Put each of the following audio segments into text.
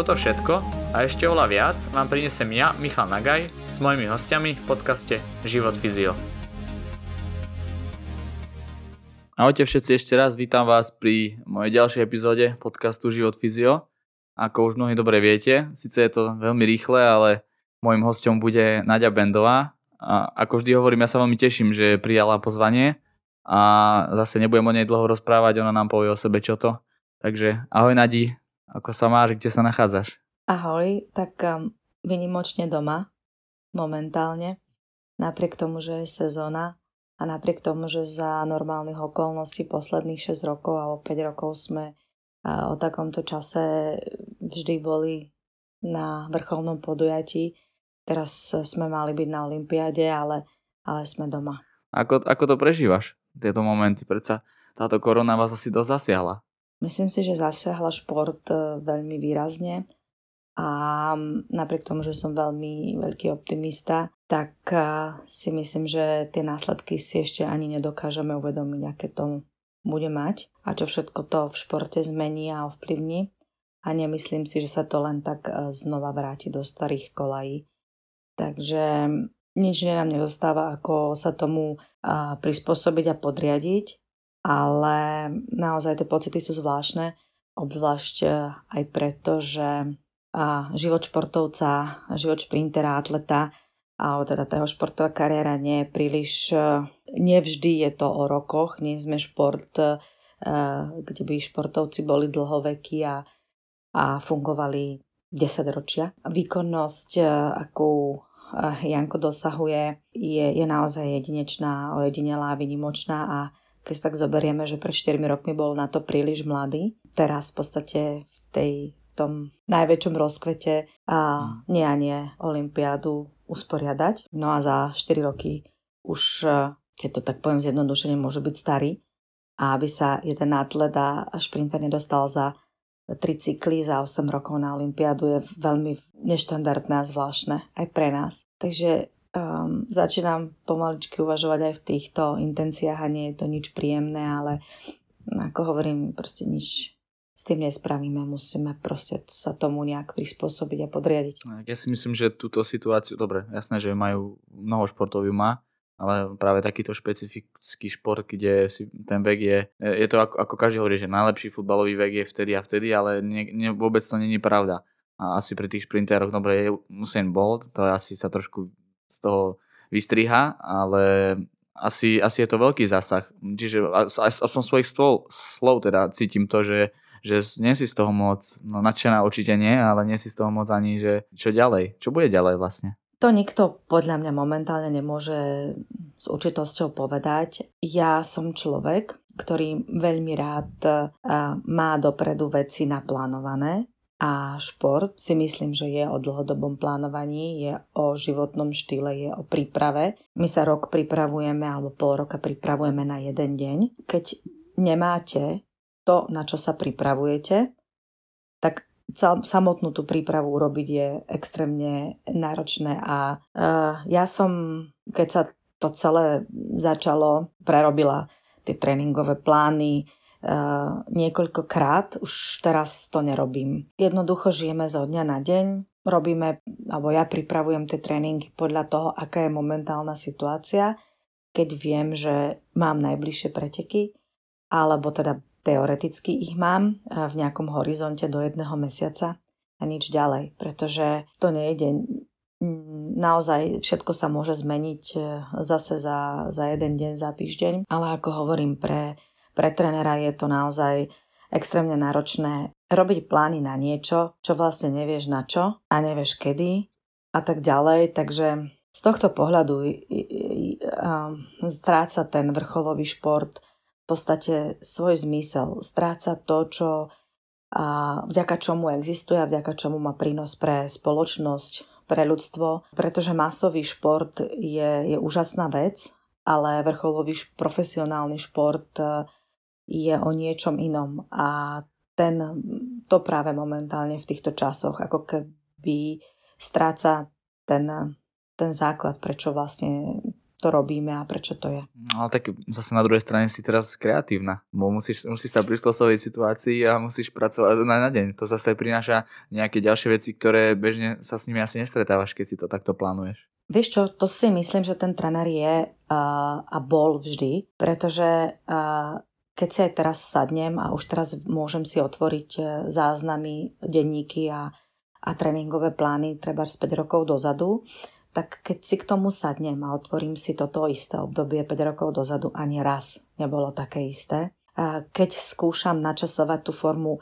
Toto všetko a ešte oľa viac vám prinesem ja, Michal Nagaj, s mojimi hostiami v podcaste Život Fyzio. Ahojte všetci ešte raz, vítam vás pri mojej ďalšej epizóde podcastu Život Fyzio. Ako už mnohí dobre viete, síce je to veľmi rýchle, ale môjim hostom bude Nadia Bendová. A ako vždy hovorím, ja sa veľmi teším, že prijala pozvanie a zase nebudem o nej dlho rozprávať, ona nám povie o sebe čo to. Takže ahoj Nadi, ako sa máš, kde sa nachádzaš? Ahoj, tak um, vynimočne doma momentálne, napriek tomu, že je sezóna a napriek tomu, že za normálnych okolností posledných 6 rokov alebo 5 rokov sme uh, o takomto čase vždy boli na vrcholnom podujatí. Teraz sme mali byť na Olympiáde, ale, ale sme doma. Ako, ako to prežívaš, tieto momenty? Predsa táto korona vás asi dosť zasiahla. Myslím si, že zasiahla šport e, veľmi výrazne a napriek tomu, že som veľmi veľký optimista, tak e, si myslím, že tie následky si ešte ani nedokážeme uvedomiť, aké to bude mať a čo všetko to v športe zmení a ovplyvní. A nemyslím si, že sa to len tak e, znova vráti do starých kolají. Takže nič nám nezostáva, ako sa tomu prispôsobiť a podriadiť ale naozaj tie pocity sú zvláštne, obzvlášť e, aj preto, že život športovca, život šprintera, atleta a teda tá športová kariéra nie je príliš, e, nevždy je to o rokoch, nie sme šport, e, kde by športovci boli dlhovekí a, a fungovali 10 ročia. Výkonnosť, akú Janko dosahuje, je, je naozaj jedinečná, ojedinelá, vynimočná a keď tak zoberieme, že pred 4 rokmi bol na to príliš mladý, teraz v podstate v tej v tom najväčšom rozkvete a mm. nie a nie Olympiádu usporiadať. No a za 4 roky už, e, keď to tak poviem zjednodušene, môže byť starý. A aby sa jeden atlet a šprinter nedostal za 3 cykly za 8 rokov na Olympiádu je veľmi neštandardné a zvláštne aj pre nás. Takže um, začínam pomaličky uvažovať aj v týchto intenciách a nie je to nič príjemné, ale ako hovorím, proste nič s tým nespravíme, musíme proste sa tomu nejak prispôsobiť a podriadiť. Ja si myslím, že túto situáciu, dobre, jasné, že majú, mnoho športov ju má, ale práve takýto špecifický šport, kde si ten vek je, je to ako, ako každý hovorí, že najlepší futbalový vek je vtedy a vtedy, ale nie, nie, vôbec to není pravda. A asi pri tých šprinteroch, dobre, Usain Bolt, to asi sa trošku z toho vystriha, ale asi, asi je to veľký zásah. Čiže aspoň svojich stôl, slov teda cítim to, že, že nie si z toho moc, no nadšená určite nie, ale nie si z toho moc ani, že čo ďalej, čo bude ďalej vlastne. To nikto podľa mňa momentálne nemôže s určitosťou povedať. Ja som človek, ktorý veľmi rád má dopredu veci naplánované a šport si myslím, že je o dlhodobom plánovaní, je o životnom štýle, je o príprave. My sa rok pripravujeme alebo pol roka pripravujeme na jeden deň. Keď nemáte to, na čo sa pripravujete, tak samotnú tú prípravu urobiť je extrémne náročné a uh, ja som, keď sa to celé začalo, prerobila tie tréningové plány, Uh, niekoľkokrát, už teraz to nerobím. Jednoducho žijeme zo dňa na deň, robíme, alebo ja pripravujem tie tréningy podľa toho, aká je momentálna situácia, keď viem, že mám najbližšie preteky, alebo teda teoreticky ich mám uh, v nejakom horizonte do jedného mesiaca a nič ďalej, pretože to nejde naozaj všetko sa môže zmeniť uh, zase za, za jeden deň, za týždeň, ale ako hovorím, pre pre trénera je to naozaj extrémne náročné robiť plány na niečo, čo vlastne nevieš na čo a nevieš kedy a tak ďalej. Takže z tohto pohľadu stráca ten vrcholový šport v podstate svoj zmysel. Stráca to, čo a vďaka čomu existuje a vďaka čomu má prínos pre spoločnosť, pre ľudstvo, pretože masový šport je, je úžasná vec, ale vrcholový profesionálny šport je o niečom inom a ten, to práve momentálne v týchto časoch ako keby stráca ten, ten základ, prečo vlastne to robíme a prečo to je. No, ale tak zase na druhej strane si teraz kreatívna, bo musíš, musíš sa prispôsobiť situácii a musíš pracovať na, na deň. To zase prináša nejaké ďalšie veci, ktoré bežne sa s nimi asi nestretávaš, keď si to takto plánuješ. Vieš čo, to si myslím, že ten tréner je uh, a bol vždy, pretože uh, keď si aj teraz sadnem a už teraz môžem si otvoriť uh, záznamy, denníky a, a tréningové plány treba 5 rokov dozadu, tak keď si k tomu sadnem a otvorím si toto isté obdobie 5 rokov dozadu, ani raz nebolo také isté. A keď skúšam načasovať tú formu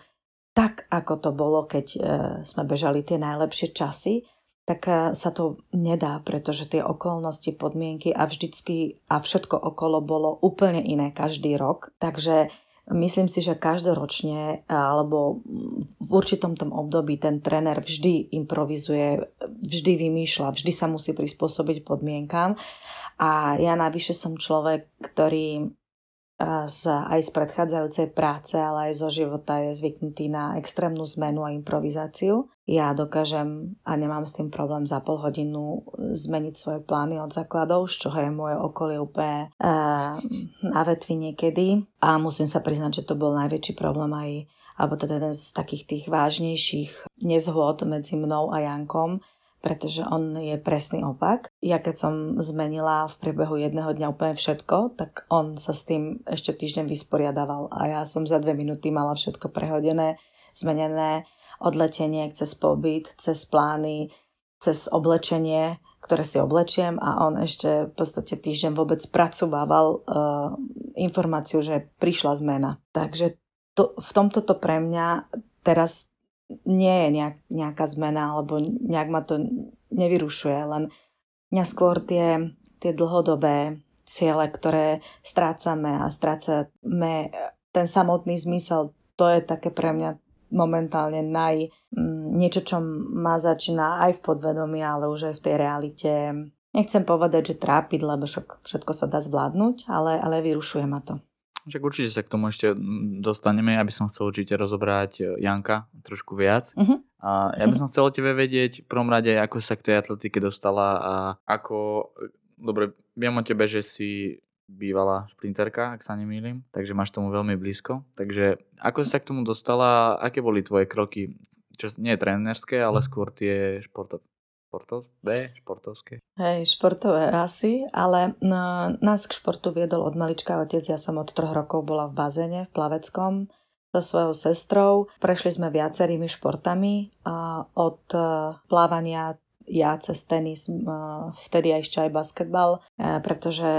tak, ako to bolo, keď e, sme bežali tie najlepšie časy, tak e, sa to nedá, pretože tie okolnosti, podmienky a vždycky a všetko okolo bolo úplne iné každý rok. Takže Myslím si, že každoročne alebo v určitom tom období ten tréner vždy improvizuje, vždy vymýšľa, vždy sa musí prispôsobiť podmienkam. A ja navyše som človek, ktorý z, aj z predchádzajúcej práce, ale aj zo života je zvyknutý na extrémnu zmenu a improvizáciu. Ja dokážem a nemám s tým problém za pol hodinu zmeniť svoje plány od základov, z čoho je moje okolie úplne e, na vetvi niekedy. A musím sa priznať, že to bol najväčší problém aj alebo to je jeden z takých tých vážnejších nezhôd medzi mnou a Jankom, pretože on je presný opak. Ja keď som zmenila v priebehu jedného dňa úplne všetko, tak on sa s tým ešte týždeň vysporiadaval a ja som za dve minúty mala všetko prehodené, zmenené, odletenie cez pobyt, cez plány, cez oblečenie, ktoré si oblečiem a on ešte v podstate týždeň vôbec spracovával uh, informáciu, že prišla zmena. Takže to, v tomto to pre mňa teraz nie je nejak, nejaká zmena, alebo nejak ma to nevyrušuje, len mňa skôr tie, tie dlhodobé ciele, ktoré strácame a strácame ten samotný zmysel, to je také pre mňa momentálne naj, mm, niečo, čo ma začína aj v podvedomí, ale už aj v tej realite. Nechcem povedať, že trápiť, lebo všetko sa dá zvládnuť, ale, ale vyrušuje ma to. Však určite sa k tomu ešte dostaneme. Ja by som chcel určite rozobrať e, Janka trošku viac. Uh-huh. A ja by som chcel o tebe vedieť v prvom rade, ako sa k tej atletike dostala a ako... Dobre, viem o tebe, že si bývalá šprinterka, ak sa nemýlim, takže máš tomu veľmi blízko. Takže ako sa k tomu dostala, aké boli tvoje kroky, čo nie trénerské, ale skôr tie športové? Športové? Športovské? Hej, športové asi, ale no, nás k športu viedol od malička otec. Ja som od troch rokov bola v bazéne, v plaveckom so svojou sestrou. Prešli sme viacerými športami a od e, plávania ja cez tenis, e, vtedy aj ešte aj basketbal, e, pretože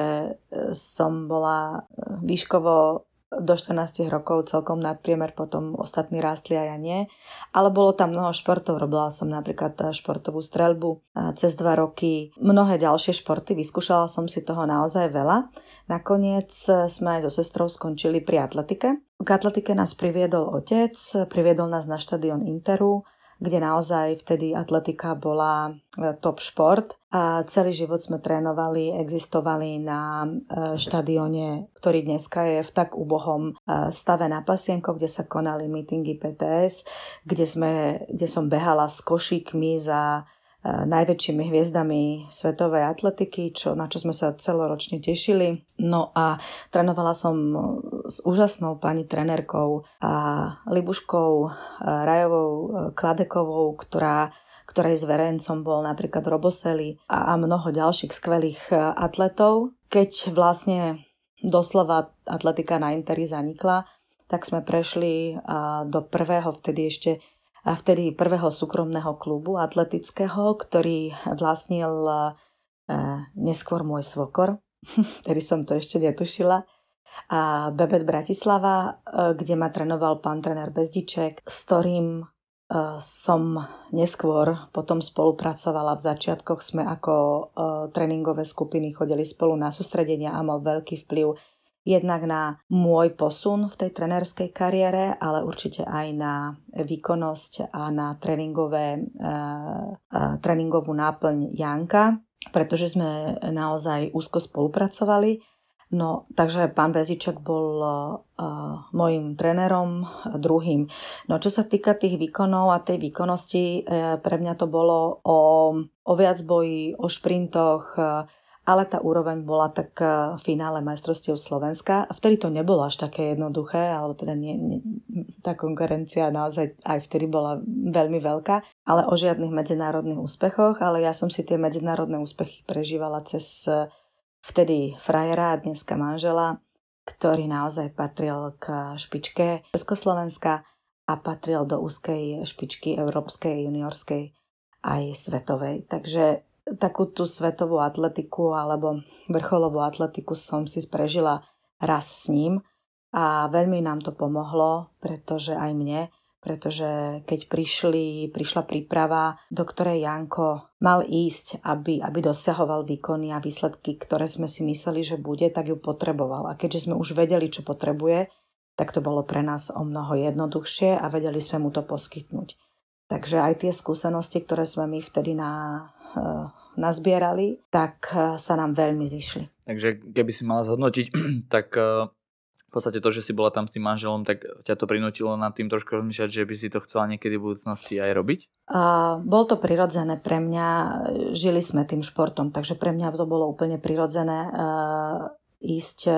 som bola výškovo do 14 rokov celkom nadpriemer, potom ostatní rástli a ja nie. Ale bolo tam mnoho športov, robila som napríklad eh, športovú streľbu eh, cez dva roky, mnohé ďalšie športy, vyskúšala som si toho naozaj veľa. Nakoniec eh, sme aj so sestrou skončili pri atletike. K atletike nás priviedol otec, priviedol nás na štadión Interu, kde naozaj vtedy atletika bola e, top šport. A celý život sme trénovali, existovali na e, štadióne, ktorý dneska je v tak úbohom e, stave na pasienko, kde sa konali mítingy PTS, kde, sme, kde som behala s košíkmi za najväčšími hviezdami svetovej atletiky, čo, na čo sme sa celoročne tešili. No a trénovala som s úžasnou pani trenérkou a Libuškou Rajovou Kladekovou, ktorá ktorej zverencom bol napríklad Roboseli a mnoho ďalších skvelých atletov. Keď vlastne doslova atletika na Interi zanikla, tak sme prešli do prvého vtedy ešte a vtedy prvého súkromného klubu atletického, ktorý vlastnil e, neskôr môj svokor, ktorý som to ešte netušila. A Bebet Bratislava, e, kde ma trénoval pán tréner Bezdiček, s ktorým e, som neskôr potom spolupracovala. V začiatkoch sme ako tréningové skupiny chodili spolu na sústredenia a mal veľký vplyv jednak na môj posun v tej trenerskej kariére, ale určite aj na výkonnosť a na tréningové, uh, uh, tréningovú náplň Janka, pretože sme naozaj úzko spolupracovali. No, takže pán Beziček bol uh, môjim trénerom, druhým. No, čo sa týka tých výkonov a tej výkonnosti, uh, pre mňa to bolo o, o viac boji, o šprintoch, uh, ale tá úroveň bola tak v finále majstrovstiev Slovenska. Vtedy to nebolo až také jednoduché, alebo teda nie, nie, tá konkurencia naozaj aj vtedy bola veľmi veľká, ale o žiadnych medzinárodných úspechoch, ale ja som si tie medzinárodné úspechy prežívala cez vtedy frajera a dneska manžela, ktorý naozaj patril k špičke Československa a patril do úzkej špičky európskej, juniorskej aj svetovej. Takže takú tú svetovú atletiku alebo vrcholovú atletiku som si prežila raz s ním a veľmi nám to pomohlo, pretože aj mne, pretože keď prišli, prišla príprava, do ktorej Janko mal ísť, aby, aby dosahoval výkony a výsledky, ktoré sme si mysleli, že bude, tak ju potreboval. A keďže sme už vedeli, čo potrebuje, tak to bolo pre nás o mnoho jednoduchšie a vedeli sme mu to poskytnúť. Takže aj tie skúsenosti, ktoré sme my vtedy na, nazbierali, tak uh, sa nám veľmi zišli. Takže keby si mala zhodnotiť, tak uh, v podstate to, že si bola tam s tým manželom, tak ťa to prinútilo nad tým trošku rozmýšľať, že by si to chcela niekedy v budúcnosti aj robiť? Uh, bol to prirodzené pre mňa, žili sme tým športom, takže pre mňa to bolo úplne prirodzené uh, ísť uh,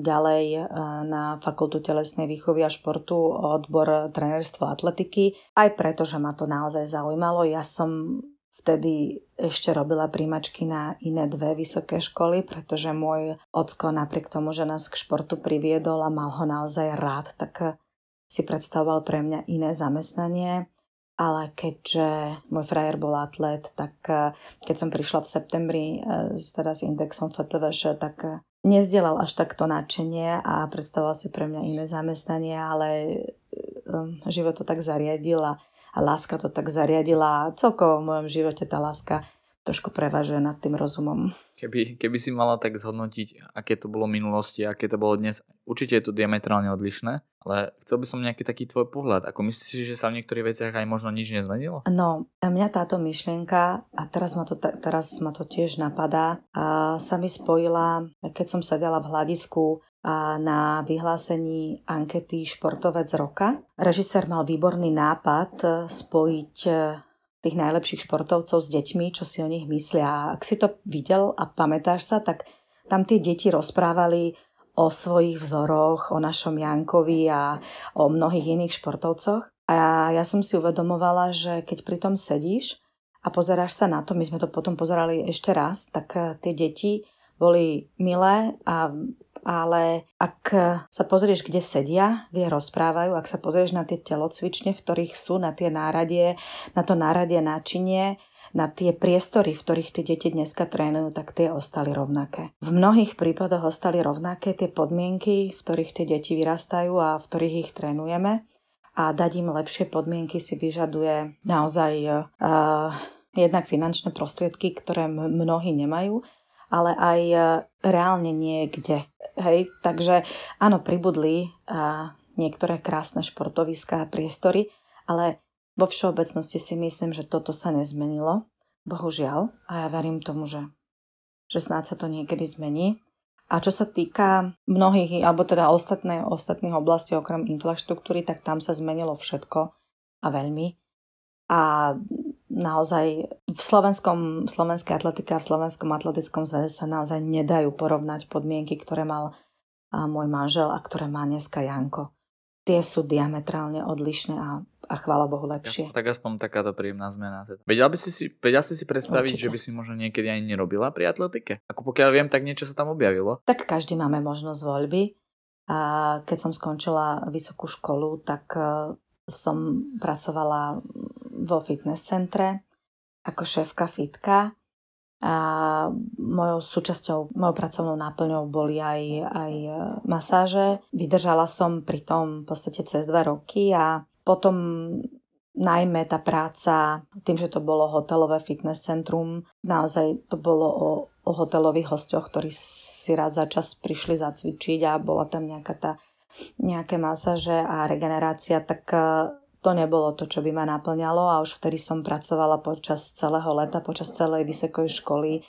ďalej uh, na fakultu telesnej výchovy a športu, odbor trenerstvo atletiky, aj preto, že ma to naozaj zaujímalo. Ja som vtedy ešte robila príjmačky na iné dve vysoké školy, pretože môj ocko napriek tomu, že nás k športu priviedol a mal ho naozaj rád, tak si predstavoval pre mňa iné zamestnanie. Ale keďže môj frajer bol atlet, tak keď som prišla v septembri teda s indexom FTVŠ, tak nezdielal až takto nadšenie a predstavoval si pre mňa iné zamestnanie, ale život to tak zariadil a a láska to tak zariadila a celkovo v mojom živote tá láska trošku prevažuje nad tým rozumom. Keby, keby si mala tak zhodnotiť, aké to bolo v minulosti, aké to bolo dnes, určite je to diametrálne odlišné, ale chcel by som nejaký taký tvoj pohľad. Ako myslíš, že sa v niektorých veciach aj možno nič nezmenilo? No, mňa táto myšlienka, a teraz ma to, teraz ma to tiež napadá, a sa mi spojila, keď som sedela v hľadisku na vyhlásení ankety Športovec roka. Režisér mal výborný nápad e, spojiť e, tých najlepších športovcov s deťmi, čo si o nich myslia. A ak si to videl a pamätáš sa, tak tam tie deti rozprávali o svojich vzoroch, o našom Jankovi a o mnohých iných športovcoch. A ja som si uvedomovala, že keď pri tom sedíš a pozeráš sa na to, my sme to potom pozerali ešte raz, tak e, tie deti boli milé a ale ak sa pozrieš, kde sedia, kde rozprávajú, ak sa pozrieš na tie telocvične, v ktorých sú, na tie náradie, na to náradie náčinie, na tie priestory, v ktorých tie deti dneska trénujú, tak tie ostali rovnaké. V mnohých prípadoch ostali rovnaké tie podmienky, v ktorých tie deti vyrastajú a v ktorých ich trénujeme. A dať im lepšie podmienky si vyžaduje naozaj uh, jednak finančné prostriedky, ktoré mnohí nemajú, ale aj uh, reálne niekde Hej, takže áno, pribudli a niektoré krásne športoviská a priestory, ale vo všeobecnosti si myslím, že toto sa nezmenilo. Bohužiaľ. A ja verím tomu, že, že snáď sa to niekedy zmení. A čo sa týka mnohých, alebo teda ostatné, ostatných oblastí okrem infraštruktúry, tak tam sa zmenilo všetko a veľmi. A naozaj v slovenskom, slovenskej atletike a v slovenskom atletickom zväze sa naozaj nedajú porovnať podmienky, ktoré mal môj manžel a ktoré má dneska Janko. Tie sú diametrálne odlišné a, a chvála Bohu lepšie. Tak aspoň takáto príjemná zmena. Teda. Vedela by si si, vedela si si predstaviť, Určite. že by si možno niekedy ani nerobila pri atletike? Ako pokiaľ viem, tak niečo sa tam objavilo. Tak každý máme možnosť voľby. A keď som skončila vysokú školu, tak e, som pracovala vo fitness centre ako šéfka fitka a mojou súčasťou, mojou pracovnou náplňou boli aj, aj e, masáže. Vydržala som pri tom v podstate cez dva roky a potom najmä tá práca, tým, že to bolo hotelové fitness centrum, naozaj to bolo o, o hotelových hostoch, ktorí si raz za čas prišli zacvičiť a bola tam nejaká tá, nejaké masáže a regenerácia, tak e, to nebolo to, čo by ma naplňalo a už vtedy som pracovala počas celého leta, počas celej vysokej školy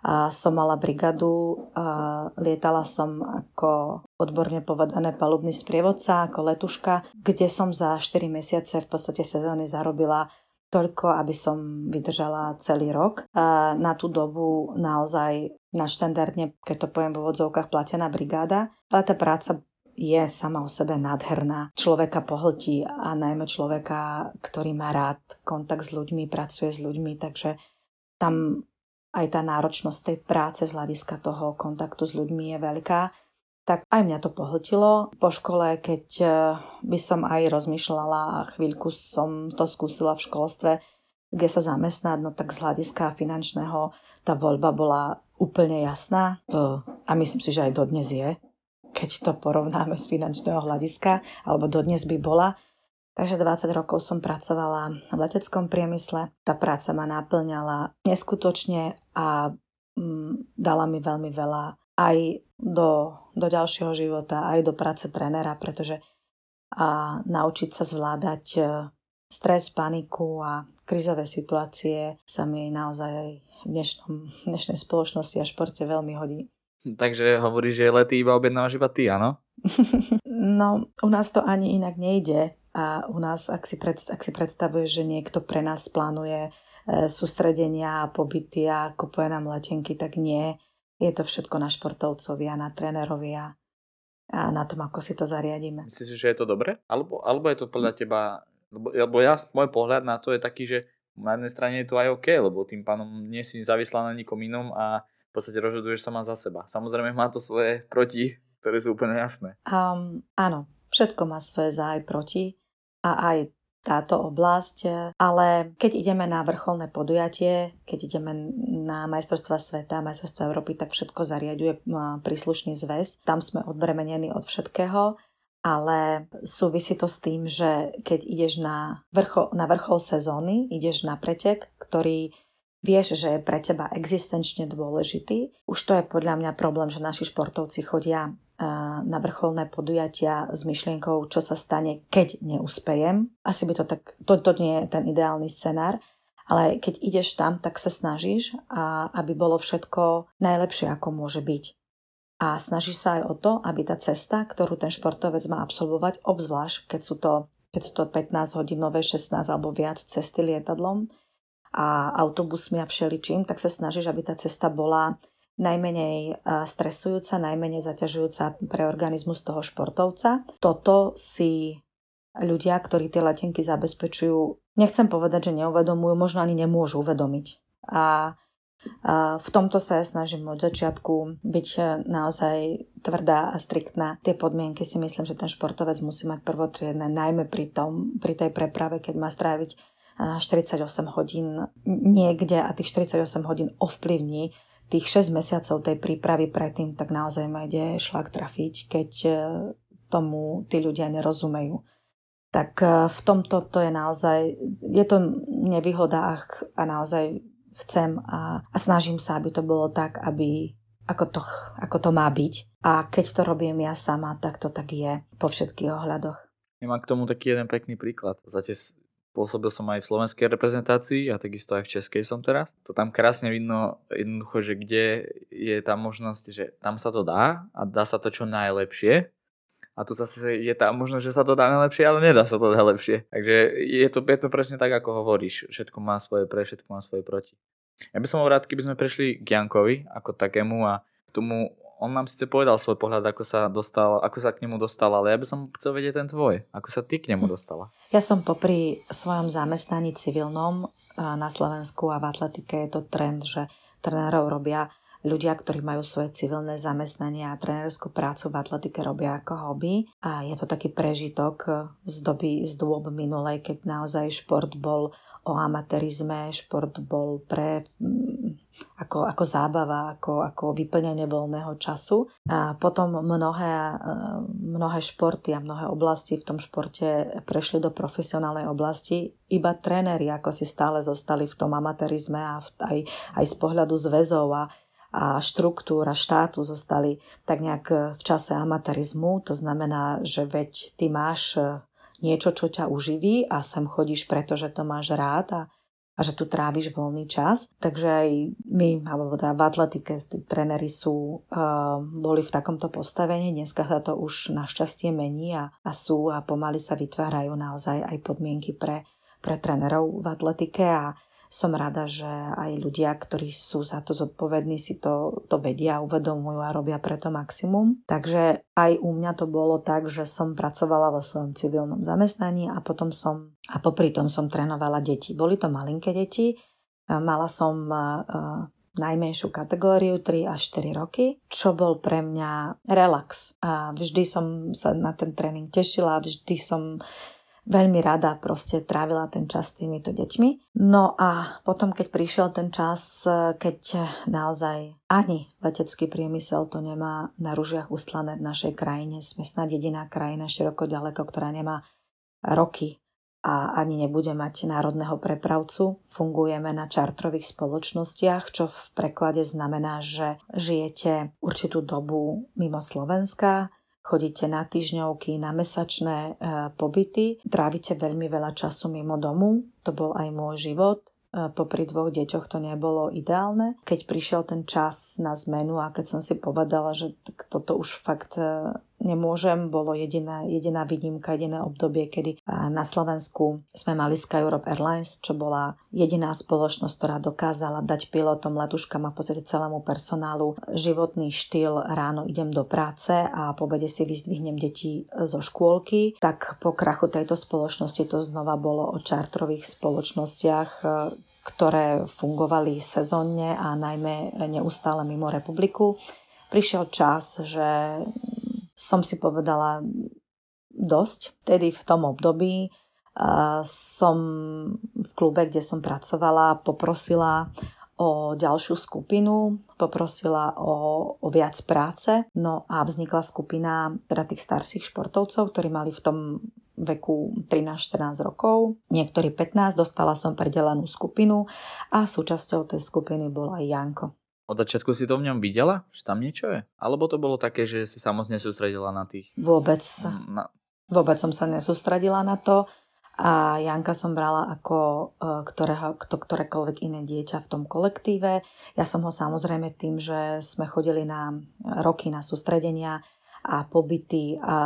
a som mala brigadu, a lietala som ako odborne povedané palubný sprievodca, ako letuška, kde som za 4 mesiace v podstate sezóny zarobila toľko, aby som vydržala celý rok. A na tú dobu naozaj štandardne, keď to poviem v úvodzovkách, platená brigáda. Ale tá práca je sama o sebe nádherná. Človeka pohltí a najmä človeka, ktorý má rád kontakt s ľuďmi, pracuje s ľuďmi, takže tam aj tá náročnosť tej práce z hľadiska toho kontaktu s ľuďmi je veľká, tak aj mňa to pohltilo. Po škole, keď e, by som aj rozmýšľala a chvíľku som to skúsila v školstve, kde sa zamestnať, no tak z hľadiska finančného tá voľba bola úplne jasná. To, a myslím si, že aj dodnes je, keď to porovnáme z finančného hľadiska, alebo dodnes by bola. Takže 20 rokov som pracovala v leteckom priemysle. Tá práca ma naplňala neskutočne a mm, dala mi veľmi veľa aj do, do ďalšieho života, aj do práce trénera, pretože a naučiť sa zvládať e, stres, paniku a krizové situácie sa mi naozaj aj v dnešnom, dnešnej spoločnosti a športe veľmi hodí. Takže hovoríš, že lety iba objednávaš iba ty, áno? no, u nás to ani inak nejde. A u nás, ak si, predst- ak si predstavuje, že niekto pre nás plánuje e, sústredenia a pobyty a kupuje nám letenky, tak nie. Je to všetko na športovcovi a na trénerovi a, a na tom, ako si to zariadíme. Myslíš, že je to dobre? Alebo, alebo je to podľa teba... Lebo, lebo ja, môj pohľad na to je taký, že na jednej strane je to aj OK, lebo tým pánom nie si závislá na nikom inom a v podstate rozhoduješ sama za seba. Samozrejme má to svoje proti, ktoré sú úplne jasné. Um, áno, všetko má svoje za aj proti a aj táto oblasť, ale keď ideme na vrcholné podujatie, keď ideme na majstrovstva sveta, majstrovstva Európy, tak všetko zariaduje príslušný zväz. Tam sme odbremenení od všetkého, ale súvisí to s tým, že keď ideš na vrchol, na vrchol sezóny, ideš na pretek, ktorý vieš, že je pre teba existenčne dôležitý. Už to je podľa mňa problém, že naši športovci chodia na vrcholné podujatia s myšlienkou, čo sa stane, keď neúspejem. Asi by to tak, to, to nie je ten ideálny scenár, ale keď ideš tam, tak sa snažíš, a aby bolo všetko najlepšie, ako môže byť. A snažíš sa aj o to, aby tá cesta, ktorú ten športovec má absolvovať, obzvlášť keď sú to, keď sú to 15 hodinové, 16 alebo viac cesty lietadlom a autobusmi a všeličím, tak sa snažíš, aby tá cesta bola najmenej stresujúca, najmenej zaťažujúca pre organizmus toho športovca. Toto si ľudia, ktorí tie letenky zabezpečujú, nechcem povedať, že neuvedomujú, možno ani nemôžu uvedomiť. A v tomto sa ja snažím od začiatku byť naozaj tvrdá a striktná. Tie podmienky si myslím, že ten športovec musí mať prvotriedne, najmä pri, tom, pri tej preprave, keď má stráviť 48 hodín niekde a tých 48 hodín ovplyvní tých 6 mesiacov tej prípravy predtým, tak naozaj ma ide šlak trafiť, keď e, tomu tí ľudia nerozumejú. Tak e, v tomto to je naozaj, je to nevýhoda a naozaj chcem a, a snažím sa, aby to bolo tak, aby ako to, ako to má byť. A keď to robím ja sama, tak to tak je po všetkých ohľadoch. Ja mám k tomu taký jeden pekný príklad. V podstate Pôsobil som aj v slovenskej reprezentácii a takisto aj v českej som teraz. To tam krásne vidno jednoducho, že kde je tá možnosť, že tam sa to dá a dá sa to čo najlepšie. A tu zase je tá možnosť, že sa to dá najlepšie, ale nedá sa to najlepšie. Takže je to, je to presne tak, ako hovoríš. Všetko má svoje pre, všetko má svoje proti. Ja by som bol rád, keby sme prešli k Jankovi ako takému a k tomu on nám síce povedal svoj pohľad, ako sa, dostal, ako sa k nemu dostal, ale ja by som chcel vedieť ten tvoj. Ako sa ty k nemu dostala? Ja som popri svojom zamestnaní civilnom na Slovensku a v atletike je to trend, že trénerov robia ľudia, ktorí majú svoje civilné zamestnanie a trénerskú prácu v atletike robia ako hobby. A je to taký prežitok z doby, z dôb minulej, keď naozaj šport bol o amatérizme, šport bol pre mm, ako, ako zábava, ako, ako vyplňanie voľného času. A potom mnohé, e, mnohé športy a mnohé oblasti v tom športe prešli do profesionálnej oblasti. Iba tréneri ako si stále zostali v tom amatérizme a v, aj, aj z pohľadu zväzov a, a štruktúra štátu zostali tak nejak v čase amatérizmu. To znamená, že veď ty máš niečo, čo ťa uživí a sem chodíš, pretože to máš rád a, a že tu tráviš voľný čas. Takže aj my, alebo teda v atletike, tí sú, uh, boli v takomto postavení. Dneska sa to už našťastie mení a, a sú a pomaly sa vytvárajú naozaj aj podmienky pre, pre trénerov v atletike a som rada, že aj ľudia, ktorí sú za to zodpovední, si to, to vedia, uvedomujú a robia preto maximum. Takže aj u mňa to bolo tak, že som pracovala vo svojom civilnom zamestnaní a potom som, a popri tom som trénovala deti. Boli to malinké deti, mala som najmenšiu kategóriu 3 až 4 roky, čo bol pre mňa relax. A vždy som sa na ten tréning tešila, vždy som veľmi rada proste trávila ten čas s týmito deťmi. No a potom, keď prišiel ten čas, keď naozaj ani letecký priemysel to nemá na ružiach ustlané v našej krajine, sme snad jediná krajina široko ďaleko, ktorá nemá roky a ani nebude mať národného prepravcu. Fungujeme na čartrových spoločnostiach, čo v preklade znamená, že žijete určitú dobu mimo Slovenska, chodíte na týždňovky, na mesačné e, pobyty, trávite veľmi veľa času mimo domu, to bol aj môj život. E, popri dvoch deťoch to nebolo ideálne. Keď prišiel ten čas na zmenu a keď som si povedala, že toto už fakt e, nemôžem. Bolo jediná, jediná výnimka, jediné obdobie, kedy na Slovensku sme mali Sky Europe Airlines, čo bola jediná spoločnosť, ktorá dokázala dať pilotom, letuškám a v podstate celému personálu životný štýl ráno idem do práce a po obede si vyzdvihnem deti zo škôlky. Tak po krachu tejto spoločnosti to znova bolo o čartrových spoločnostiach, e, ktoré fungovali sezónne a najmä neustále mimo republiku. Prišiel čas, že som si povedala dosť. Tedy v tom období uh, som v klube, kde som pracovala, poprosila o ďalšiu skupinu, poprosila o, o viac práce. No a vznikla skupina teda tých starších športovcov, ktorí mali v tom veku 13-14 rokov, niektorí 15, dostala som predelenú skupinu a súčasťou tej skupiny bol aj Janko. Od začiatku si to v ňom videla? Že tam niečo je? Alebo to bolo také, že si sa moc nesústredila na tých... Vôbec. Mm, na... Vôbec som sa nesústredila na to. A Janka som brala ako e, ktorého, kto, ktorékoľvek iné dieťa v tom kolektíve. Ja som ho samozrejme tým, že sme chodili na roky na sústredenia a pobyty a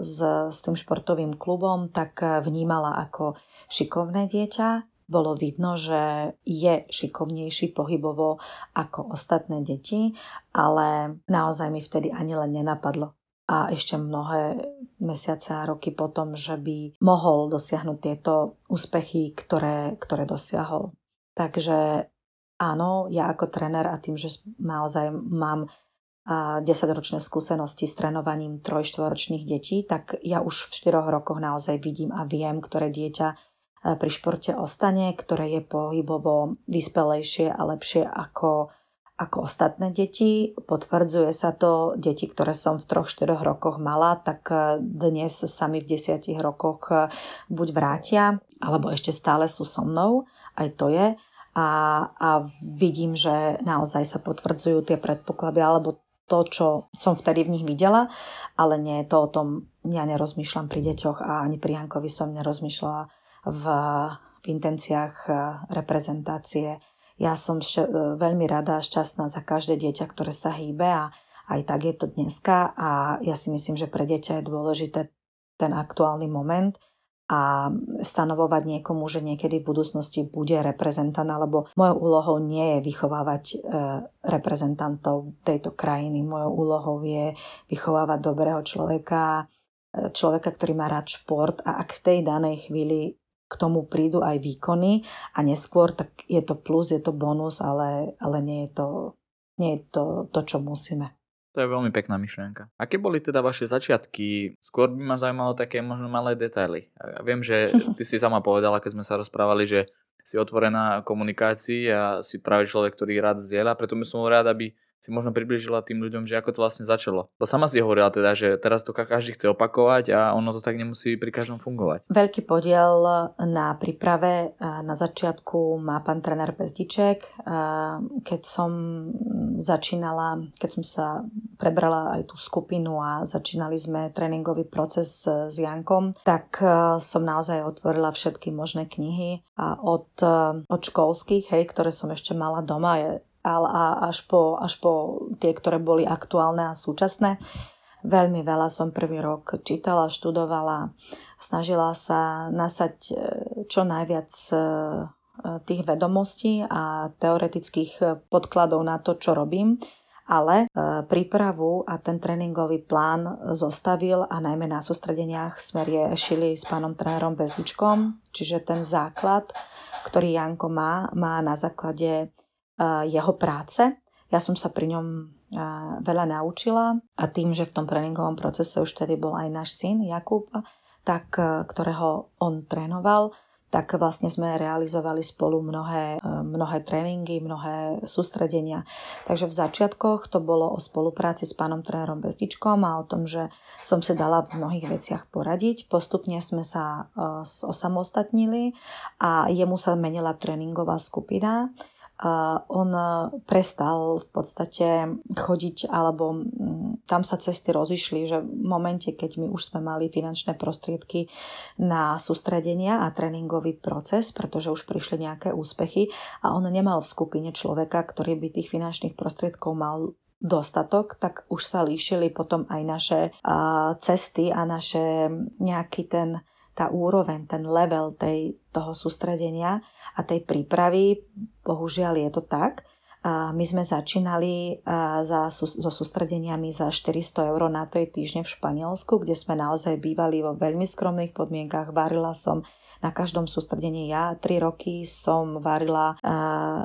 s, s tým športovým klubom, tak vnímala ako šikovné dieťa, bolo vidno, že je šikovnejší pohybovo ako ostatné deti, ale naozaj mi vtedy ani len nenapadlo. A ešte mnohé mesiace a roky potom, že by mohol dosiahnuť tieto úspechy, ktoré, ktoré dosiahol. Takže áno, ja ako tréner a tým, že naozaj mám 10-ročné skúsenosti s trénovaním troj-štvoročných detí, tak ja už v 4 rokoch naozaj vidím a viem, ktoré dieťa pri športe ostane, ktoré je pohybovo vyspelejšie a lepšie ako, ako ostatné deti. Potvrdzuje sa to, deti, ktoré som v 3-4 rokoch mala, tak e, dnes sami v 10 rokoch e, buď vrátia, alebo ešte stále sú so mnou, aj to je. A, a vidím, že naozaj sa potvrdzujú tie predpoklady, alebo to, čo som vtedy v nich videla, ale nie je to o tom, ja nerozmýšľam pri deťoch a ani pri Jankovi som nerozmýšľala v, v intenciách e, reprezentácie. Ja som š- e, veľmi rada a šťastná za každé dieťa, ktoré sa hýbe a aj tak je to dneska a ja si myslím, že pre dieťa je dôležité ten aktuálny moment a stanovovať niekomu, že niekedy v budúcnosti bude reprezentant, alebo mojou úlohou nie je vychovávať e, reprezentantov tejto krajiny. Mojou úlohou je vychovávať dobrého človeka, človeka, ktorý má rád šport a ak v tej danej chvíli k tomu prídu aj výkony a neskôr tak je to plus, je to bonus, ale, ale nie je to, nie je to, to, čo musíme. To je veľmi pekná myšlienka. Aké boli teda vaše začiatky? Skôr by ma zaujímalo také možno malé detaily. Ja viem, že ty si sama povedala, keď sme sa rozprávali, že si otvorená komunikácii a si práve človek, ktorý rád zdieľa, preto by som rád, aby si možno približila tým ľuďom, že ako to vlastne začalo. Bo sama si hovorila teda, že teraz to každý chce opakovať a ono to tak nemusí pri každom fungovať. Veľký podiel na príprave na začiatku má pán tréner Bezdiček. Keď som začínala, keď som sa prebrala aj tú skupinu a začínali sme tréningový proces s Jankom, tak som naozaj otvorila všetky možné knihy a od, od školských, hej, ktoré som ešte mala doma, a až po, až po tie, ktoré boli aktuálne a súčasné. Veľmi veľa som prvý rok čítala, študovala, snažila sa nasať e, čo najviac e, tých vedomostí a teoretických podkladov na to, čo robím, ale e, prípravu a ten tréningový plán zostavil a najmä na sústredeniach sme riešili s pánom trénerom Bezdičkom, čiže ten základ, ktorý Janko má, má na základe jeho práce. Ja som sa pri ňom veľa naučila a tým, že v tom tréningovom procese už tedy bol aj náš syn Jakub, tak, ktorého on trénoval, tak vlastne sme realizovali spolu mnohé, mnohé tréningy, mnohé sústredenia. Takže v začiatkoch to bolo o spolupráci s pánom trénerom Bezdičkom a o tom, že som si dala v mnohých veciach poradiť. Postupne sme sa osamostatnili a jemu sa menila tréningová skupina on e, prestal v podstate chodiť alebo tam sa cesty rozišli, že v momente, keď my už sme mali finančné prostriedky na sústredenia a tréningový proces, pretože už prišli nejaké úspechy a on nemal v skupine človeka, ktorý by tých finančných prostriedkov mal dostatok, tak už sa líšili potom aj naše cesty a naše nejaký ten tá úroveň, ten level tej, toho sústredenia a tej prípravy, bohužiaľ je to tak. My sme začínali za, so sústredeniami za 400 eur na 3 týždne v Španielsku, kde sme naozaj bývali vo veľmi skromných podmienkach. Varila som na každom sústredení. Ja tri roky som varila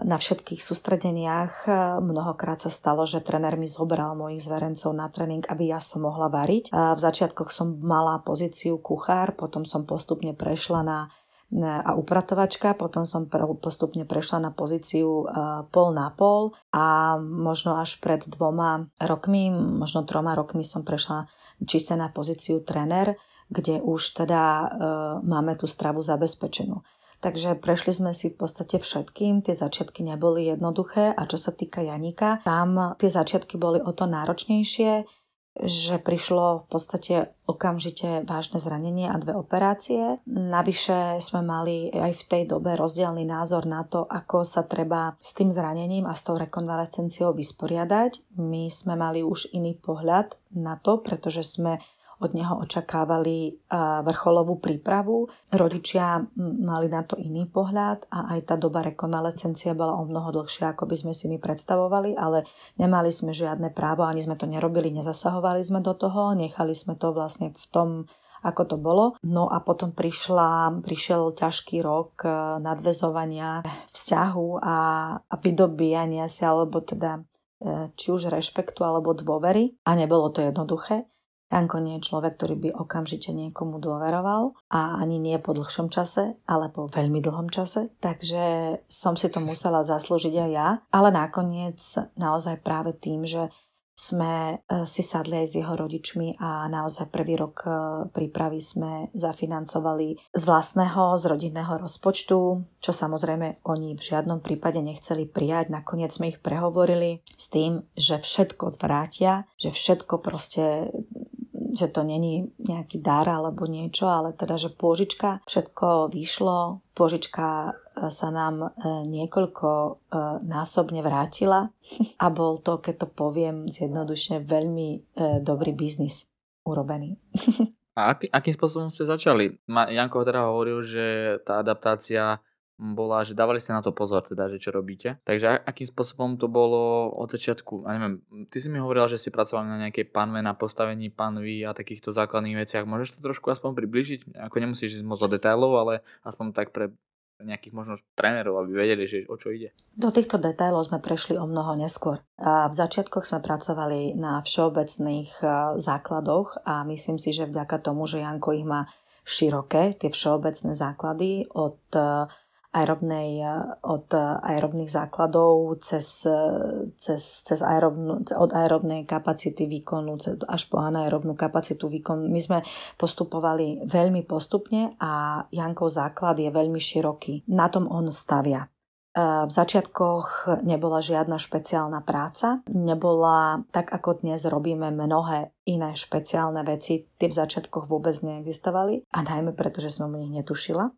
na všetkých sústredeniach. Mnohokrát sa stalo, že tréner mi zoberal mojich zverencov na tréning, aby ja som mohla variť. V začiatkoch som mala pozíciu kuchár, potom som postupne prešla na a upratovačka, potom som postupne prešla na pozíciu pol na pol a možno až pred dvoma rokmi, možno troma rokmi som prešla čiste na pozíciu tréner kde už teda e, máme tú stravu zabezpečenú. Takže prešli sme si v podstate všetkým, tie začiatky neboli jednoduché a čo sa týka Janika, tam tie začiatky boli o to náročnejšie, že prišlo v podstate okamžite vážne zranenie a dve operácie. Navyše sme mali aj v tej dobe rozdielný názor na to, ako sa treba s tým zranením a s tou rekonvalescenciou vysporiadať. My sme mali už iný pohľad na to, pretože sme od neho očakávali vrcholovú prípravu. Rodičia mali na to iný pohľad a aj tá doba rekonvalescencie bola o mnoho dlhšia, ako by sme si my predstavovali, ale nemali sme žiadne právo, ani sme to nerobili, nezasahovali sme do toho, nechali sme to vlastne v tom, ako to bolo. No a potom prišla, prišiel ťažký rok e, nadvezovania vzťahu a, a vydobíjania si, alebo teda e, či už rešpektu alebo dôvery. A nebolo to jednoduché. Janko nie je človek, ktorý by okamžite niekomu dôveroval a ani nie po dlhšom čase, ale po veľmi dlhom čase. Takže som si to musela zaslúžiť aj ja. Ale nakoniec naozaj práve tým, že sme e, si sadli aj s jeho rodičmi a naozaj prvý rok e, prípravy sme zafinancovali z vlastného, z rodinného rozpočtu, čo samozrejme oni v žiadnom prípade nechceli prijať. Nakoniec sme ich prehovorili s tým, že všetko vrátia, že všetko proste že to není nejaký dar alebo niečo, ale teda, že pôžička, všetko vyšlo, pôžička e, sa nám e, niekoľko e, násobne vrátila a bol to, keď to poviem zjednodušne, veľmi dobrý biznis urobený. A aký, akým spôsobom ste začali? Janko teda hovoril, že tá adaptácia bola, že dávali ste na to pozor, teda, že čo robíte. Takže akým spôsobom to bolo od začiatku? A neviem, ty si mi hovorila, že si pracoval na nejakej panve, na postavení panvy a takýchto základných veciach. Môžeš to trošku aspoň približiť? Ako nemusíš ísť moc do detailov, ale aspoň tak pre nejakých možno trénerov, aby vedeli, že o čo ide. Do týchto detailov sme prešli o mnoho neskôr. V začiatkoch sme pracovali na všeobecných základoch a myslím si, že vďaka tomu, že Janko ich má široké, tie všeobecné základy od aerobnej, od aerobných základov cez, cez, cez aerobnú, od aerobnej kapacity výkonu až po anaerobnú kapacitu výkonu. My sme postupovali veľmi postupne a Jankov základ je veľmi široký. Na tom on stavia. V začiatkoch nebola žiadna špeciálna práca, nebola tak ako dnes robíme mnohé iné špeciálne veci, tie v začiatkoch vôbec neexistovali a najmä preto, že som o nich netušila.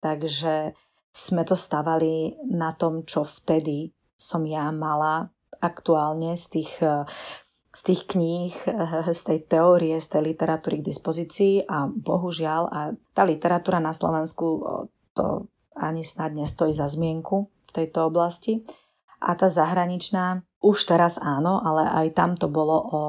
Takže sme to stavali na tom, čo vtedy som ja mala aktuálne z tých, z tých kníh, z tej teórie, z tej literatúry k dispozícii a bohužiaľ, a tá literatúra na Slovensku to ani snad nestojí za zmienku v tejto oblasti. A tá zahraničná, už teraz áno, ale aj tam to bolo o,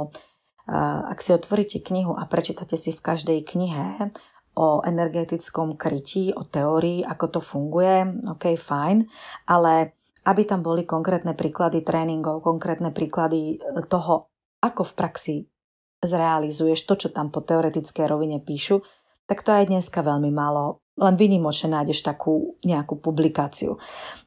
ak si otvoríte knihu a prečítate si v každej knihe o energetickom krytí, o teórii, ako to funguje, ok, fajn, ale aby tam boli konkrétne príklady tréningov, konkrétne príklady e, toho, ako v praxi zrealizuješ to, čo tam po teoretickej rovine píšu, tak to aj dneska veľmi málo len vynimočne nájdeš takú nejakú publikáciu.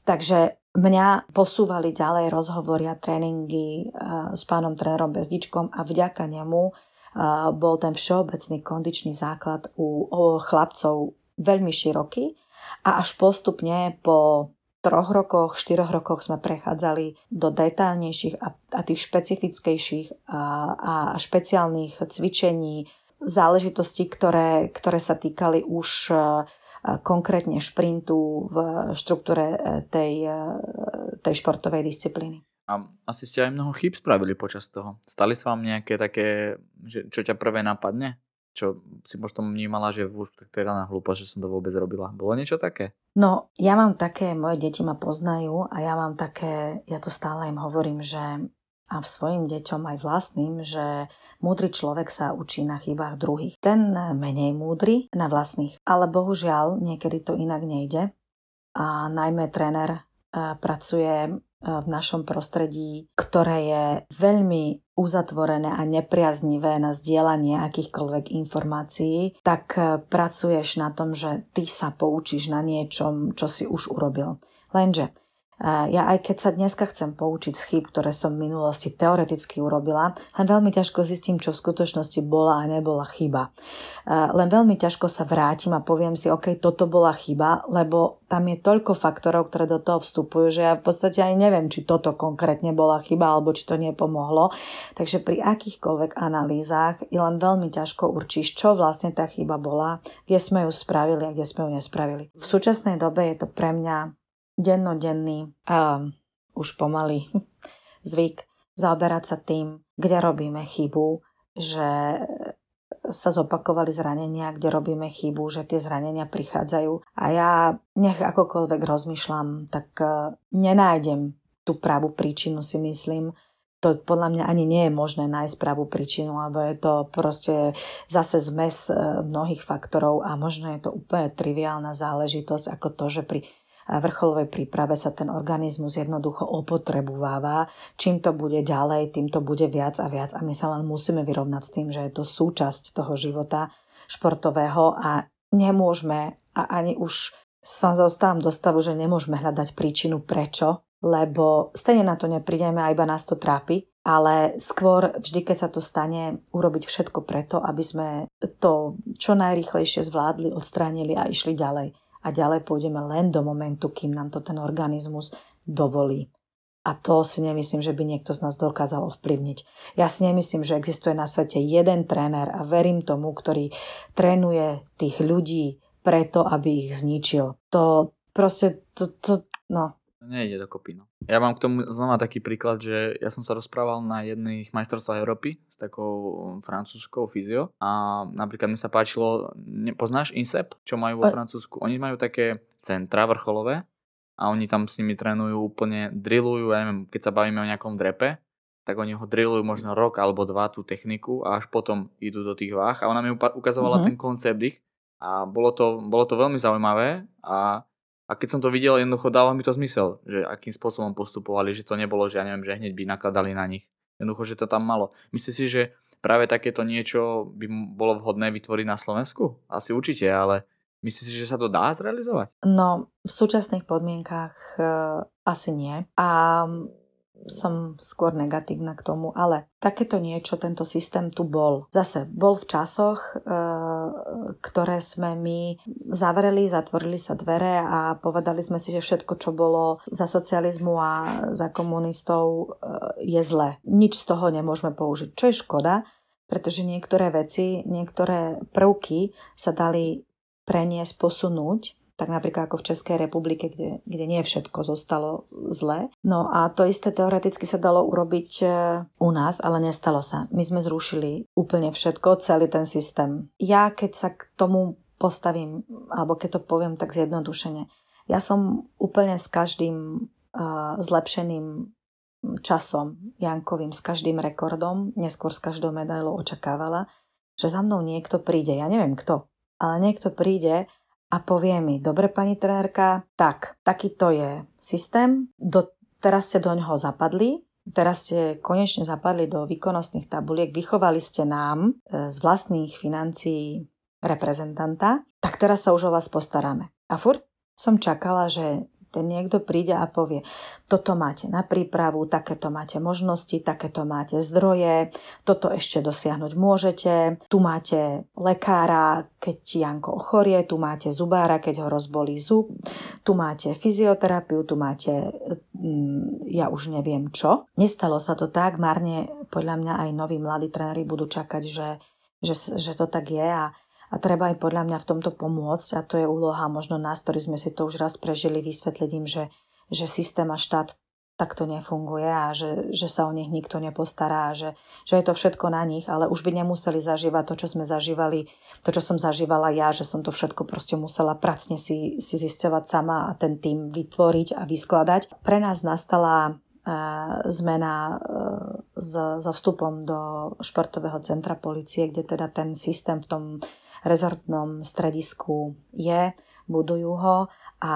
Takže mňa posúvali ďalej rozhovory a tréningy uh, s pánom trénerom Bezdičkom a vďaka nemu bol ten všeobecný kondičný základ u, chlapcov veľmi široký a až postupne po troch rokoch, štyroch rokoch sme prechádzali do detailnejších a, a tých špecifickejších a, a špeciálnych cvičení, záležitosti, ktoré, ktoré sa týkali už e, konkrétne šprintu v štruktúre e, tej, e, tej športovej disciplíny. A asi ste aj mnoho chyb spravili počas toho. Stali sa vám nejaké také, že, čo ťa prvé napadne? Čo si možno vnímala, že už tak to je daná hlúpa, že som to vôbec robila. Bolo niečo také? No, ja mám také, moje deti ma poznajú a ja mám také, ja to stále im hovorím, že a svojim deťom aj vlastným, že múdry človek sa učí na chybách druhých. Ten menej múdry na vlastných. Ale bohužiaľ, niekedy to inak nejde. A najmä tréner e, pracuje v našom prostredí, ktoré je veľmi uzatvorené a nepriaznivé na zdieľanie akýchkoľvek informácií, tak e, pracuješ na tom, že ty sa poučíš na niečom, čo si už urobil. Lenže ja aj keď sa dneska chcem poučiť z chyb, ktoré som v minulosti teoreticky urobila, len veľmi ťažko zistím, čo v skutočnosti bola a nebola chyba. Len veľmi ťažko sa vrátim a poviem si, OK, toto bola chyba, lebo tam je toľko faktorov, ktoré do toho vstupujú, že ja v podstate aj neviem, či toto konkrétne bola chyba alebo či to nepomohlo. Takže pri akýchkoľvek analýzach je len veľmi ťažko určíš, čo vlastne tá chyba bola, kde sme ju spravili a kde sme ju nespravili. V súčasnej dobe je to pre mňa dennodenný uh, už pomaly zvyk zaoberať sa tým, kde robíme chybu, že sa zopakovali zranenia, kde robíme chybu, že tie zranenia prichádzajú. A ja nech akokoľvek rozmýšľam, tak uh, nenájdem tú pravú príčinu, si myslím. To podľa mňa ani nie je možné nájsť pravú príčinu, lebo je to proste zase zmes mnohých faktorov a možno je to úplne triviálna záležitosť ako to, že pri vrcholovej príprave sa ten organizmus jednoducho opotrebováva. Čím to bude ďalej, tým to bude viac a viac a my sa len musíme vyrovnať s tým, že je to súčasť toho života športového a nemôžeme a ani už sa zostávam do stavu, že nemôžeme hľadať príčinu prečo, lebo stejne na to neprídeme a iba nás to trápi, ale skôr vždy, keď sa to stane, urobiť všetko preto, aby sme to čo najrýchlejšie zvládli, odstránili a išli ďalej a ďalej pôjdeme len do momentu, kým nám to ten organizmus dovolí. A to si nemyslím, že by niekto z nás dokázal ovplyvniť. Ja si nemyslím, že existuje na svete jeden tréner a verím tomu, ktorý trénuje tých ľudí preto, aby ich zničil. To proste, to, to no, Nejde dokopy, no. Ja mám k tomu znova taký príklad, že ja som sa rozprával na jedných majstrovstvách Európy s takou francúzskou fyzio a napríklad mi sa páčilo, poznáš INSEP, čo majú vo Francúzsku? Oni majú také centra vrcholové a oni tam s nimi trénujú úplne, drillujú, ja neviem, keď sa bavíme o nejakom drepe, tak oni ho drillujú možno rok alebo dva tú techniku a až potom idú do tých váh a ona mi ukazovala mm-hmm. ten koncept ich a bolo to, bolo to veľmi zaujímavé a a keď som to videl, jednoducho dáva mi to zmysel, že akým spôsobom postupovali, že to nebolo, že ja neviem, že hneď by nakladali na nich. Jednoducho, že to tam malo. Myslíš si, že práve takéto niečo by bolo vhodné vytvoriť na Slovensku? Asi určite, ale Myslíš si, že sa to dá zrealizovať? No, v súčasných podmienkách uh, asi nie. A som skôr negatívna k tomu, ale takéto niečo, tento systém tu bol. Zase bol v časoch, e, ktoré sme my zavreli, zatvorili sa dvere a povedali sme si, že všetko, čo bolo za socializmu a za komunistov e, je zlé. Nič z toho nemôžeme použiť, čo je škoda, pretože niektoré veci, niektoré prvky sa dali preniesť, posunúť tak napríklad ako v Českej republike, kde, kde nie všetko zostalo zle. No a to isté teoreticky sa dalo urobiť e, u nás, ale nestalo sa. My sme zrušili úplne všetko, celý ten systém. Ja keď sa k tomu postavím, alebo keď to poviem tak zjednodušene, ja som úplne s každým uh, zlepšeným časom Jankovým, s každým rekordom, neskôr s každou medailou očakávala, že za mnou niekto príde. Ja neviem kto, ale niekto príde a povie mi, dobre pani trenérka, tak, takýto je systém, do, teraz ste do ňoho zapadli, teraz ste konečne zapadli do výkonnostných tabuliek, vychovali ste nám e, z vlastných financií reprezentanta, tak teraz sa už o vás postaráme. A furt som čakala, že ten niekto príde a povie, toto máte na prípravu, takéto máte možnosti, takéto máte zdroje, toto ešte dosiahnuť môžete, tu máte lekára, keď Janko ochorie, tu máte zubára, keď ho rozbolí zub, tu máte fyzioterapiu, tu máte, mm, ja už neviem čo. Nestalo sa to tak, marne podľa mňa aj noví mladí tréneri budú čakať, že, že, že to tak je a a treba aj podľa mňa v tomto pomôcť a to je úloha možno nás, ktorí sme si to už raz prežili, vysvetliť im, že, že systém a štát takto nefunguje a že, že sa o nich nikto nepostará a že, že je to všetko na nich, ale už by nemuseli zažívať to, čo sme zažívali, to, čo som zažívala ja, že som to všetko proste musela pracne si, si zisťovať sama a ten tým vytvoriť a vyskladať. Pre nás nastala uh, zmena s, so vstupom do športového centra policie, kde teda ten systém v tom rezortnom stredisku je, budujú ho a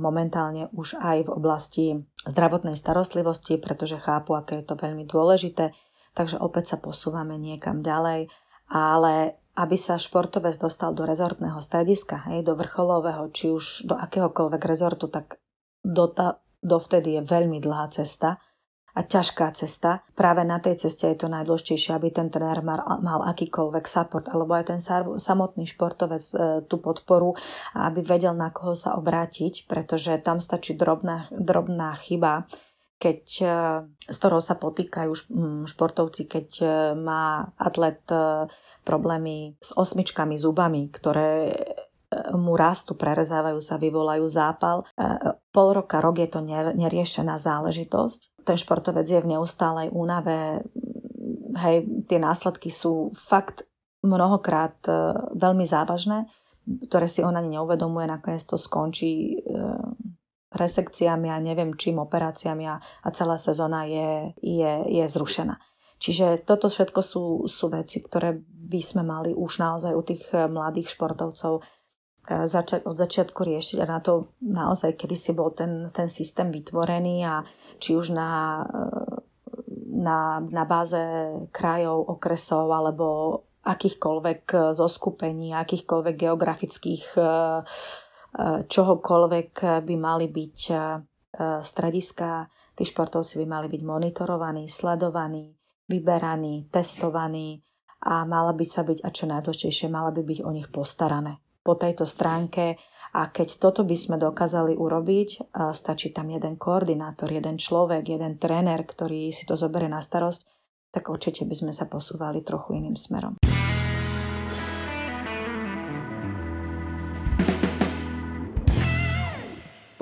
momentálne už aj v oblasti zdravotnej starostlivosti, pretože chápu, aké je to veľmi dôležité. Takže opäť sa posúvame niekam ďalej, ale aby sa športovec dostal do rezortného strediska, hej, do vrcholového, či už do akéhokoľvek rezortu, tak do ta, dovtedy je veľmi dlhá cesta a ťažká cesta. Práve na tej ceste je to najdôležitejšie, aby ten tréner mal, mal akýkoľvek support, alebo aj ten samotný športovec e, tú podporu aby vedel, na koho sa obrátiť, pretože tam stačí drobná, drobná chyba, keď, e, s ktorou sa potýkajú športovci, keď e, má atlet e, problémy s osmičkami zubami, ktoré mu rastu, prerezávajú sa, vyvolajú zápal. Pol roka, rok je to neriešená záležitosť ten športovec je v neustálej únave, hej, tie následky sú fakt mnohokrát e, veľmi závažné, ktoré si on ani neuvedomuje, nakoniec to skončí e, resekciami a neviem čím, operáciami a, celá sezóna je, je, je zrušená. Čiže toto všetko sú, sú veci, ktoré by sme mali už naozaj u tých e, mladých športovcov začať od začiatku riešiť a na to naozaj, kedy si bol ten, ten systém vytvorený a či už na, na, na báze krajov, okresov alebo akýchkoľvek zoskupení, akýchkoľvek geografických čohokoľvek by mali byť strediska. Tí športovci by mali byť monitorovaní, sledovaní, vyberaní, testovaní a mala by sa byť, a čo najdôležitejšie, mala by byť o nich postarané po tejto stránke a keď toto by sme dokázali urobiť, stačí tam jeden koordinátor, jeden človek, jeden tréner, ktorý si to zoberie na starosť, tak určite by sme sa posúvali trochu iným smerom.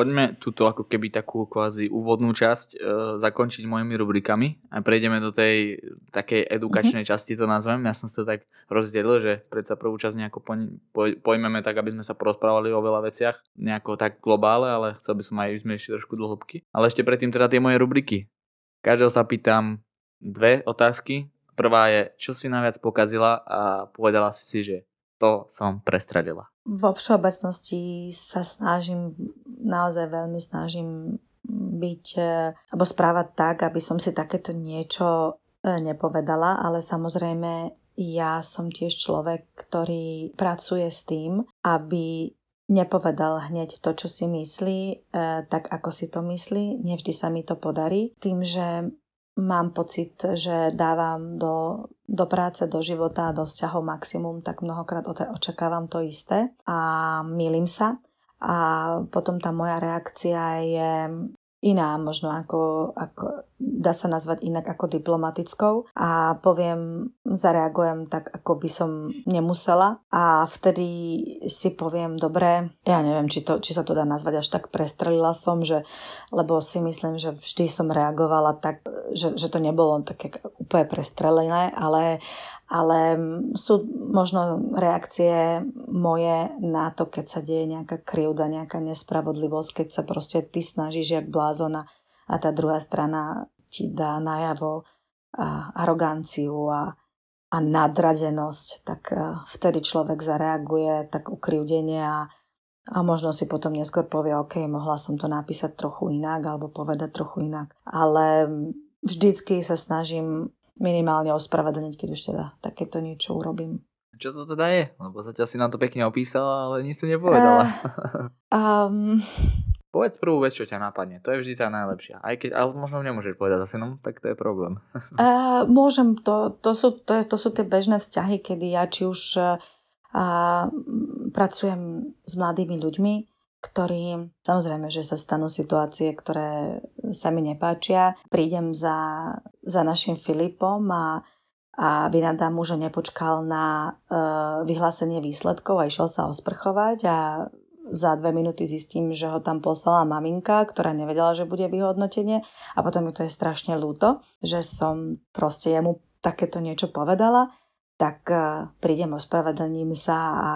Poďme túto ako keby takú kvázi úvodnú časť e, zakončiť mojimi rubrikami a prejdeme do tej takej edukačnej mm-hmm. časti to nazvem. Ja som si to tak rozdielil, že predsa prvú časť nejako po, po, pojmeme tak, aby sme sa porozprávali o veľa veciach, nejako tak globále, ale chcel by som aj ešte trošku do hĺbky. Ale ešte predtým teda tie moje rubriky. Každého sa pýtam dve otázky. Prvá je, čo si najviac pokazila a povedala si si, že to som prestradila. Vo všeobecnosti sa snažím, naozaj veľmi snažím byť, e, alebo správať tak, aby som si takéto niečo nepovedala, ale samozrejme ja som tiež človek, ktorý pracuje s tým, aby nepovedal hneď to, čo si myslí, e, tak ako si to myslí. Nevždy sa mi to podarí. Tým, že mám pocit, že dávam do, do práce, do života do vzťahov maximum, tak mnohokrát očakávam to isté a milím sa. A potom tá moja reakcia je iná, možno ako, ako dá sa nazvať inak ako diplomatickou. A poviem, zareagujem tak, ako by som nemusela. A vtedy si poviem, dobre, ja neviem, či, to, či sa to dá nazvať až tak prestrelila som, že, lebo si myslím, že vždy som reagovala tak, že, že to nebolo také úplne prestrelené, ale, ale sú možno reakcie moje na to, keď sa deje nejaká krivda, nejaká nespravodlivosť, keď sa proste ty snažíš jak blázona a tá druhá strana ti dá najavo a aroganciu a, a nadradenosť, tak e, vtedy človek zareaguje tak ukrivdenie a, a možno si potom neskôr povie, OK, mohla som to napísať trochu inak alebo povedať trochu inak. Ale vždycky sa snažím minimálne ospravedlniť, keď už teda takéto niečo urobím. Čo to teda je? Lebo zatiaľ si nám to pekne opísala, ale nič si nepovedala. Uh, um... Povedz prvú vec, čo ťa napadne. To je vždy tá najlepšia. Aj keď, ale možno nemôžeš povedať zase, no, tak to je problém. uh, môžem, to, to, sú, to, je, to sú tie bežné vzťahy, kedy ja či už uh, pracujem s mladými ľuďmi, ktorí, samozrejme, že sa stanú situácie, ktoré sa mi nepáčia. Prídem za, za našim Filipom a, a vynadám mu, že nepočkal na uh, vyhlásenie výsledkov a išiel sa osprchovať a za dve minúty zistím, že ho tam poslala maminka, ktorá nevedela, že bude vyhodnotenie a potom mi to je strašne ľúto, že som proste jemu takéto niečo povedala tak e, prídem, ospravedlním sa a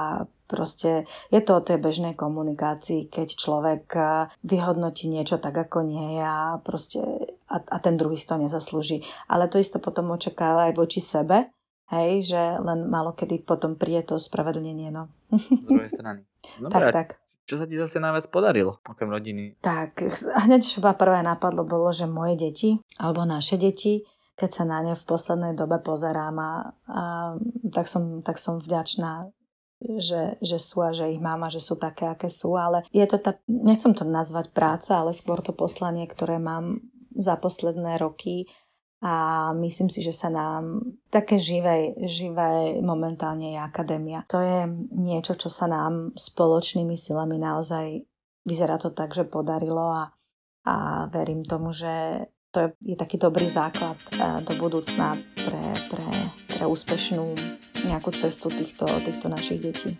proste je to o tej bežnej komunikácii, keď človek e, vyhodnotí niečo tak, ako nie je a, proste, a, a ten druhý si to nezaslúži. Ale to isto potom očakáva aj voči sebe, hej, že len malo kedy potom príde to ospravedlnenie. No. Z druhej strany. Dobre, tak, tak. Čo sa ti zase najviac podarilo, okrem rodiny? Tak, hneď ma prvé napadlo bolo, že moje deti, alebo naše deti, keď sa na ne v poslednej dobe pozerám a, a tak, som, tak som vďačná, že, že sú a že ich mám a že sú také, aké sú, ale je to tá, nechcem to nazvať práca, ale skôr to poslanie, ktoré mám za posledné roky a myslím si, že sa nám také živé, živé momentálne je akadémia. To je niečo, čo sa nám spoločnými silami naozaj vyzerá to tak, že podarilo a, a verím tomu, že to je, je taký dobrý základ eh, do budúcna pre, pre, pre úspešnú nejakú cestu týchto, týchto našich detí.